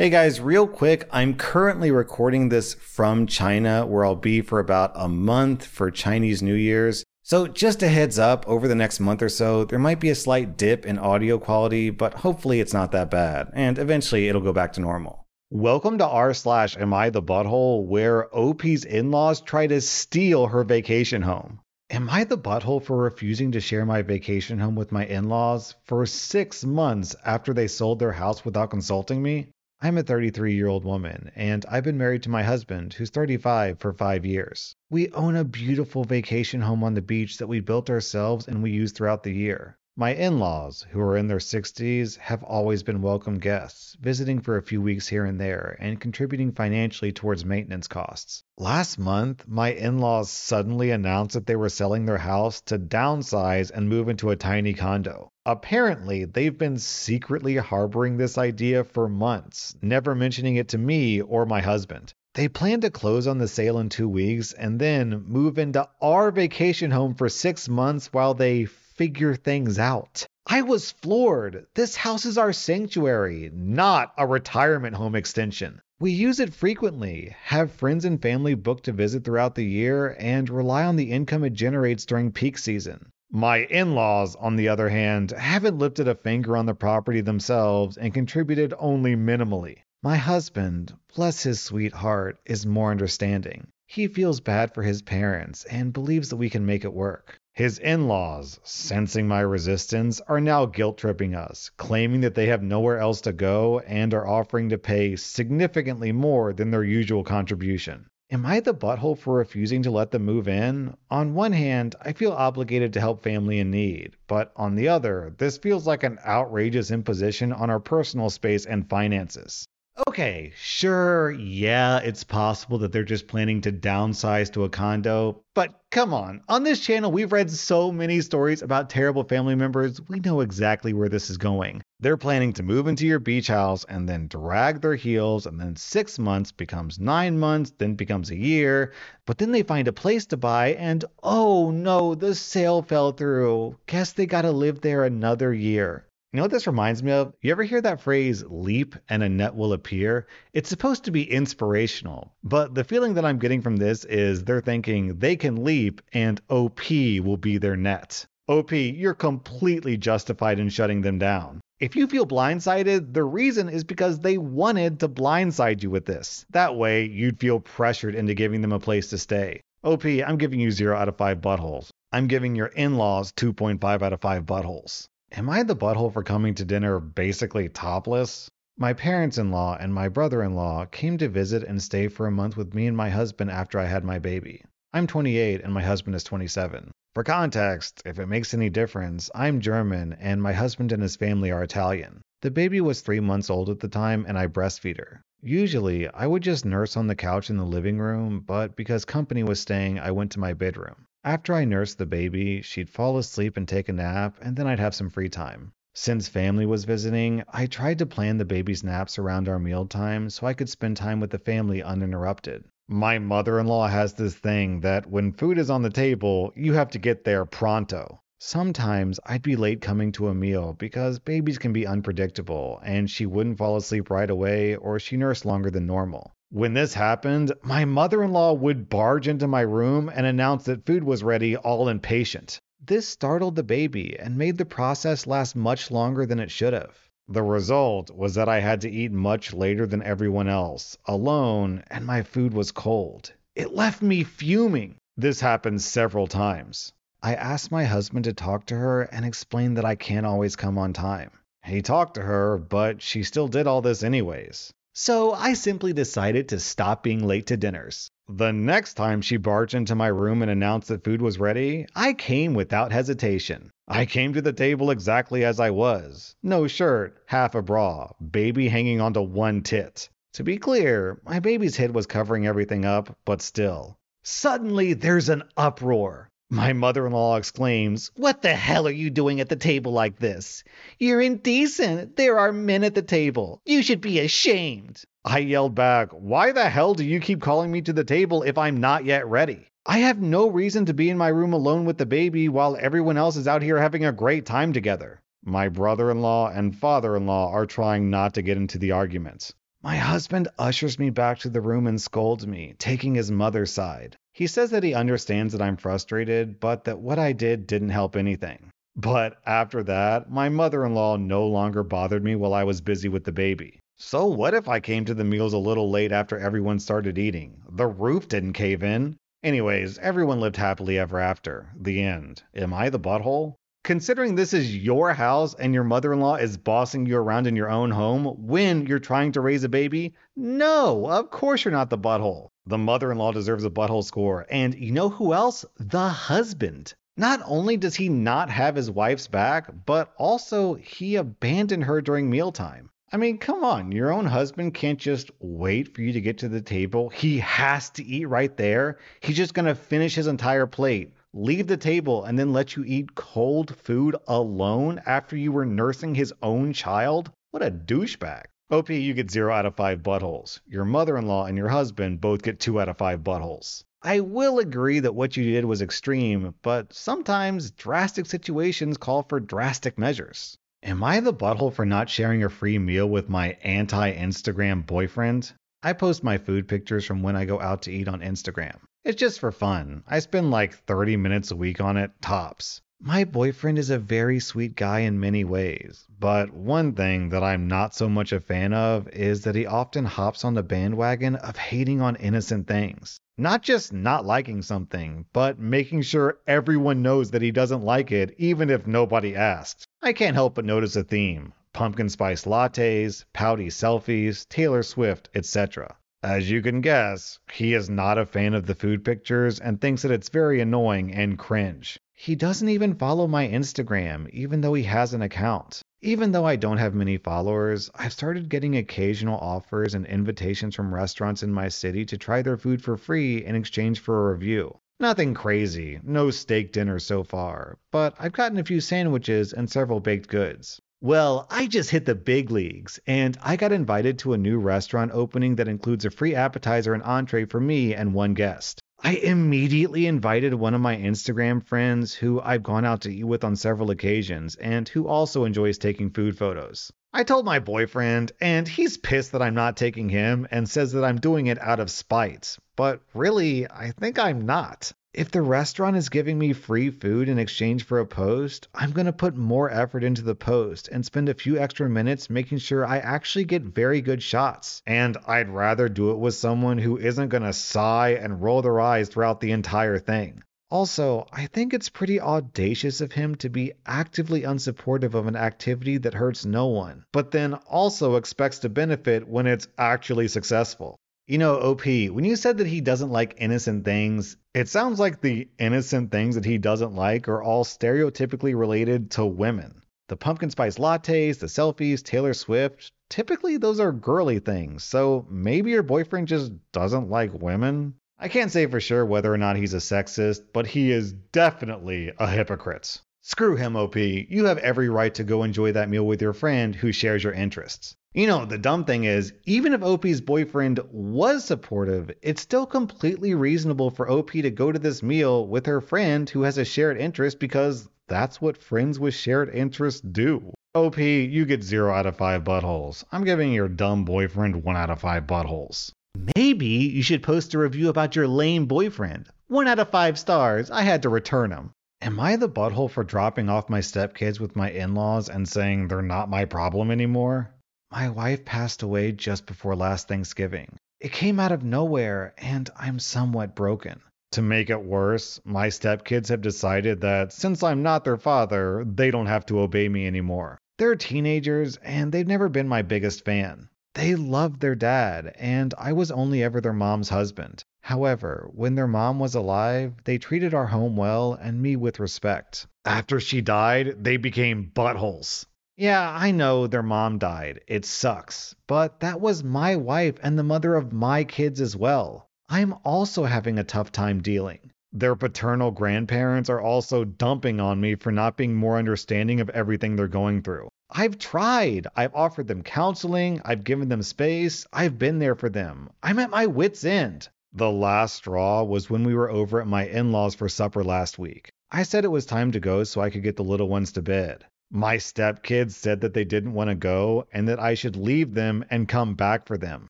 Hey guys, real quick, I'm currently recording this from China where I'll be for about a month for Chinese New Year's. So, just a heads up, over the next month or so, there might be a slight dip in audio quality, but hopefully it's not that bad, and eventually it'll go back to normal. Welcome to r slash am I the butthole, where OP's in-laws try to steal her vacation home. Am I the butthole for refusing to share my vacation home with my in-laws for six months after they sold their house without consulting me? I'm a 33 year old woman, and I've been married to my husband, who's 35, for five years. We own a beautiful vacation home on the beach that we built ourselves and we use throughout the year. My in laws, who are in their 60s, have always been welcome guests, visiting for a few weeks here and there and contributing financially towards maintenance costs. Last month, my in laws suddenly announced that they were selling their house to downsize and move into a tiny condo. Apparently, they've been secretly harboring this idea for months, never mentioning it to me or my husband. They plan to close on the sale in two weeks and then move into our vacation home for six months while they figure things out. I was floored. This house is our sanctuary, not a retirement home extension. We use it frequently, have friends and family booked to visit throughout the year, and rely on the income it generates during peak season. My in laws, on the other hand, haven't lifted a finger on the property themselves and contributed only minimally. My husband, bless his sweet heart, is more understanding. He feels bad for his parents and believes that we can make it work. His in laws, sensing my resistance, are now guilt tripping us, claiming that they have nowhere else to go and are offering to pay significantly more than their usual contribution. Am I the butthole for refusing to let them move in? On one hand, I feel obligated to help family in need, but on the other, this feels like an outrageous imposition on our personal space and finances. Okay, sure, yeah, it's possible that they're just planning to downsize to a condo, but come on, on this channel we've read so many stories about terrible family members, we know exactly where this is going. They're planning to move into your beach house and then drag their heels, and then six months becomes nine months, then becomes a year, but then they find a place to buy, and oh no, the sale fell through. Guess they gotta live there another year. You know what this reminds me of? You ever hear that phrase, leap and a net will appear? It's supposed to be inspirational, but the feeling that I'm getting from this is they're thinking they can leap and OP will be their net. OP, you're completely justified in shutting them down. If you feel blindsided, the reason is because they wanted to blindside you with this. That way, you'd feel pressured into giving them a place to stay. OP, I'm giving you 0 out of 5 buttholes. I'm giving your in laws 2.5 out of 5 buttholes. Am I the butthole for coming to dinner basically topless? My parents in law and my brother in law came to visit and stay for a month with me and my husband after I had my baby. I'm 28 and my husband is 27. For context, if it makes any difference, I'm German and my husband and his family are Italian. The baby was three months old at the time and I breastfeed her. Usually, I would just nurse on the couch in the living room, but because company was staying, I went to my bedroom. After I nursed the baby, she'd fall asleep and take a nap, and then I'd have some free time. Since family was visiting, I tried to plan the baby's naps around our meal time so I could spend time with the family uninterrupted. My mother in law has this thing that when food is on the table, you have to get there pronto. Sometimes I'd be late coming to a meal because babies can be unpredictable and she wouldn't fall asleep right away or she nursed longer than normal. When this happened, my mother in law would barge into my room and announce that food was ready, all impatient. This startled the baby and made the process last much longer than it should have. The result was that I had to eat much later than everyone else, alone, and my food was cold. It left me fuming. This happened several times. I asked my husband to talk to her and explain that I can't always come on time. He talked to her, but she still did all this anyways. So I simply decided to stop being late to dinners. The next time she barged into my room and announced that food was ready, I came without hesitation. I came to the table exactly as I was no shirt, half a bra, baby hanging onto one tit. To be clear, my baby's head was covering everything up, but still. Suddenly, there's an uproar. My mother in law exclaims, What the hell are you doing at the table like this? You're indecent. There are men at the table. You should be ashamed. I yelled back, Why the hell do you keep calling me to the table if I'm not yet ready? I have no reason to be in my room alone with the baby while everyone else is out here having a great time together. My brother in law and father in law are trying not to get into the argument. My husband ushers me back to the room and scolds me, taking his mother's side. He says that he understands that I'm frustrated, but that what I did didn't help anything. But after that, my mother in law no longer bothered me while I was busy with the baby. So what if I came to the meals a little late after everyone started eating? The roof didn't cave in. Anyways, everyone lived happily ever after. The end. Am I the butthole? Considering this is your house and your mother in law is bossing you around in your own home when you're trying to raise a baby, no, of course you're not the butthole. The mother in law deserves a butthole score. And you know who else? The husband. Not only does he not have his wife's back, but also he abandoned her during mealtime. I mean, come on, your own husband can't just wait for you to get to the table. He has to eat right there. He's just going to finish his entire plate, leave the table, and then let you eat cold food alone after you were nursing his own child? What a douchebag. OP, you get 0 out of 5 buttholes. Your mother in law and your husband both get 2 out of 5 buttholes. I will agree that what you did was extreme, but sometimes drastic situations call for drastic measures. Am I the butthole for not sharing a free meal with my anti Instagram boyfriend? I post my food pictures from when I go out to eat on Instagram. It's just for fun. I spend like 30 minutes a week on it, tops. My boyfriend is a very sweet guy in many ways, but one thing that I'm not so much a fan of is that he often hops on the bandwagon of hating on innocent things. Not just not liking something, but making sure everyone knows that he doesn't like it, even if nobody asked. I can't help but notice a theme pumpkin spice lattes, pouty selfies, Taylor Swift, etc. As you can guess, he is not a fan of the food pictures and thinks that it's very annoying and cringe. He doesn't even follow my Instagram, even though he has an account. Even though I don't have many followers, I've started getting occasional offers and invitations from restaurants in my city to try their food for free in exchange for a review. Nothing crazy, no steak dinner so far, but I've gotten a few sandwiches and several baked goods. Well, I just hit the big leagues, and I got invited to a new restaurant opening that includes a free appetizer and entree for me and one guest. I immediately invited one of my Instagram friends who I've gone out to eat with on several occasions and who also enjoys taking food photos. I told my boyfriend, and he's pissed that I'm not taking him and says that I'm doing it out of spite. But really, I think I'm not. If the restaurant is giving me free food in exchange for a post, I'm going to put more effort into the post and spend a few extra minutes making sure I actually get very good shots. And I'd rather do it with someone who isn't going to sigh and roll their eyes throughout the entire thing. Also, I think it's pretty audacious of him to be actively unsupportive of an activity that hurts no one, but then also expects to benefit when it's actually successful. You know, OP, when you said that he doesn't like innocent things, it sounds like the innocent things that he doesn't like are all stereotypically related to women. The pumpkin spice lattes, the selfies, Taylor Swift, typically those are girly things, so maybe your boyfriend just doesn't like women? I can't say for sure whether or not he's a sexist, but he is definitely a hypocrite. Screw him, OP. You have every right to go enjoy that meal with your friend who shares your interests. You know, the dumb thing is, even if OP's boyfriend was supportive, it's still completely reasonable for OP to go to this meal with her friend who has a shared interest because that's what friends with shared interests do. OP, you get 0 out of 5 buttholes. I'm giving your dumb boyfriend 1 out of 5 buttholes. Maybe you should post a review about your lame boyfriend. 1 out of 5 stars. I had to return him. Am I the butthole for dropping off my stepkids with my in laws and saying they're not my problem anymore? My wife passed away just before last Thanksgiving. It came out of nowhere, and I'm somewhat broken. To make it worse, my stepkids have decided that since I'm not their father, they don't have to obey me anymore. They're teenagers, and they've never been my biggest fan. They loved their dad, and I was only ever their mom's husband. However, when their mom was alive, they treated our home well and me with respect. After she died, they became buttholes. Yeah, I know their mom died. It sucks. But that was my wife and the mother of my kids as well. I'm also having a tough time dealing. Their paternal grandparents are also dumping on me for not being more understanding of everything they're going through. I've tried. I've offered them counseling. I've given them space. I've been there for them. I'm at my wits' end. The last straw was when we were over at my in laws for supper last week. I said it was time to go so I could get the little ones to bed. My stepkids said that they didn't want to go and that I should leave them and come back for them.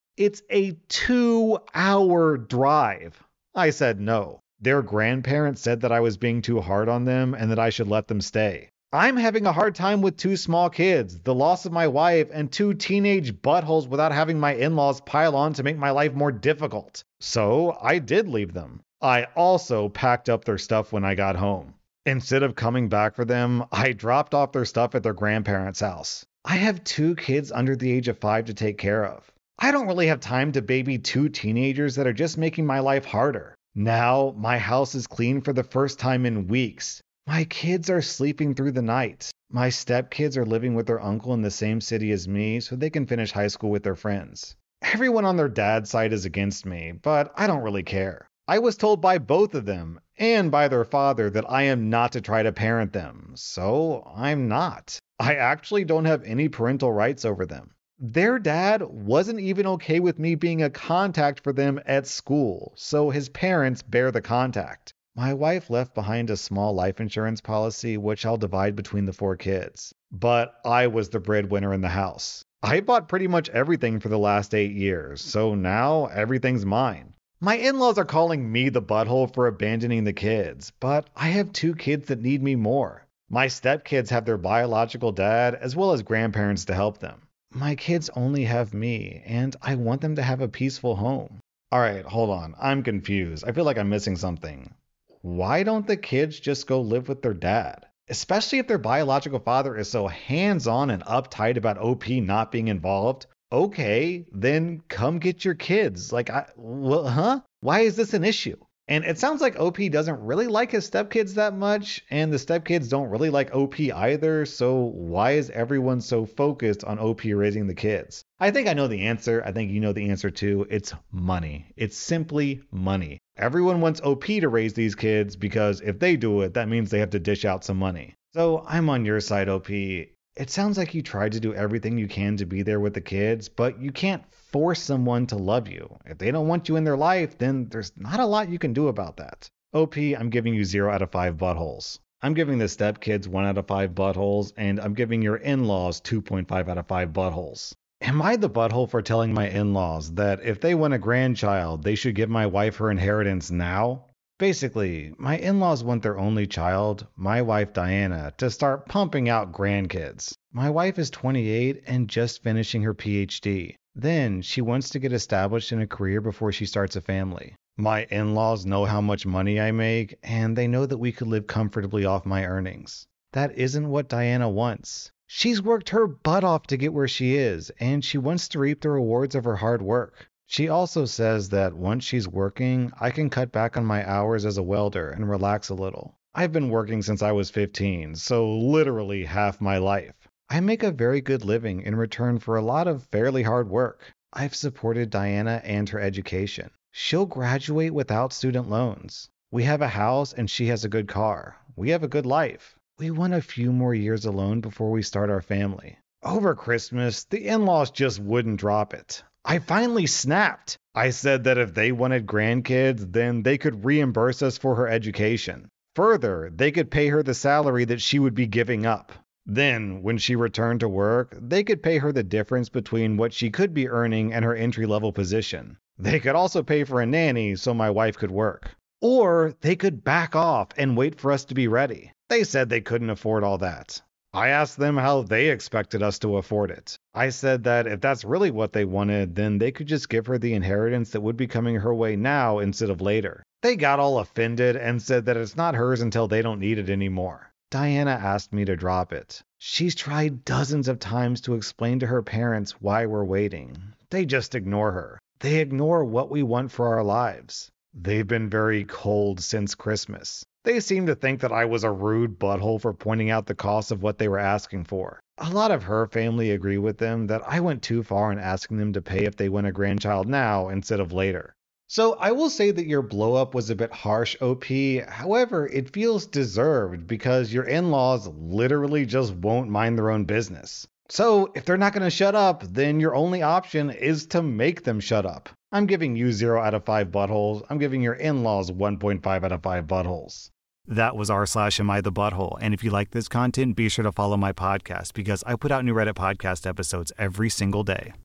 It's a two hour drive. I said no. Their grandparents said that I was being too hard on them and that I should let them stay. I'm having a hard time with two small kids, the loss of my wife, and two teenage buttholes without having my in laws pile on to make my life more difficult. So I did leave them. I also packed up their stuff when I got home. Instead of coming back for them, I dropped off their stuff at their grandparents' house. I have two kids under the age of five to take care of. I don't really have time to baby two teenagers that are just making my life harder. Now, my house is clean for the first time in weeks. My kids are sleeping through the night. My stepkids are living with their uncle in the same city as me so they can finish high school with their friends. Everyone on their dad's side is against me, but I don't really care. I was told by both of them and by their father that I am not to try to parent them, so I'm not. I actually don't have any parental rights over them. Their dad wasn't even okay with me being a contact for them at school, so his parents bear the contact. My wife left behind a small life insurance policy, which I'll divide between the four kids. But I was the breadwinner in the house. I bought pretty much everything for the last eight years, so now everything's mine. My in laws are calling me the butthole for abandoning the kids, but I have two kids that need me more. My stepkids have their biological dad as well as grandparents to help them. My kids only have me, and I want them to have a peaceful home. All right, hold on. I'm confused. I feel like I'm missing something. Why don't the kids just go live with their dad? Especially if their biological father is so hands on and uptight about OP not being involved. Okay, then come get your kids. Like, I, well, huh? Why is this an issue? And it sounds like OP doesn't really like his stepkids that much, and the stepkids don't really like OP either, so why is everyone so focused on OP raising the kids? I think I know the answer. I think you know the answer too. It's money. It's simply money. Everyone wants OP to raise these kids because if they do it, that means they have to dish out some money. So I'm on your side, OP. It sounds like you tried to do everything you can to be there with the kids, but you can't force someone to love you. If they don't want you in their life, then there's not a lot you can do about that. OP, I'm giving you 0 out of 5 buttholes. I'm giving the stepkids 1 out of 5 buttholes, and I'm giving your in laws 2.5 out of 5 buttholes. Am I the butthole for telling my in laws that if they want a grandchild, they should give my wife her inheritance now? Basically, my in laws want their only child, my wife Diana, to start pumping out grandkids. My wife is 28 and just finishing her PhD. Then she wants to get established in a career before she starts a family. My in laws know how much money I make, and they know that we could live comfortably off my earnings. That isn't what Diana wants. She's worked her butt off to get where she is, and she wants to reap the rewards of her hard work. She also says that once she's working, I can cut back on my hours as a welder and relax a little. I've been working since I was 15, so literally half my life. I make a very good living in return for a lot of fairly hard work. I've supported Diana and her education. She'll graduate without student loans. We have a house and she has a good car. We have a good life. We want a few more years alone before we start our family. Over Christmas, the in laws just wouldn't drop it. I finally snapped. I said that if they wanted grandkids, then they could reimburse us for her education. Further, they could pay her the salary that she would be giving up. Then, when she returned to work, they could pay her the difference between what she could be earning and her entry level position. They could also pay for a nanny so my wife could work. Or they could back off and wait for us to be ready. They said they couldn't afford all that. I asked them how they expected us to afford it. I said that if that's really what they wanted, then they could just give her the inheritance that would be coming her way now instead of later. They got all offended and said that it's not hers until they don't need it anymore. Diana asked me to drop it. She's tried dozens of times to explain to her parents why we're waiting. They just ignore her. They ignore what we want for our lives. They've been very cold since Christmas. They seem to think that I was a rude butthole for pointing out the cost of what they were asking for. A lot of her family agree with them that I went too far in asking them to pay if they want a grandchild now instead of later. So I will say that your blowup was a bit harsh, OP. However, it feels deserved because your in laws literally just won't mind their own business. So if they're not going to shut up, then your only option is to make them shut up. I'm giving you 0 out of 5 buttholes. I'm giving your in laws 1.5 out of 5 buttholes. That was r slash am I the butthole. And if you like this content, be sure to follow my podcast because I put out new Reddit podcast episodes every single day.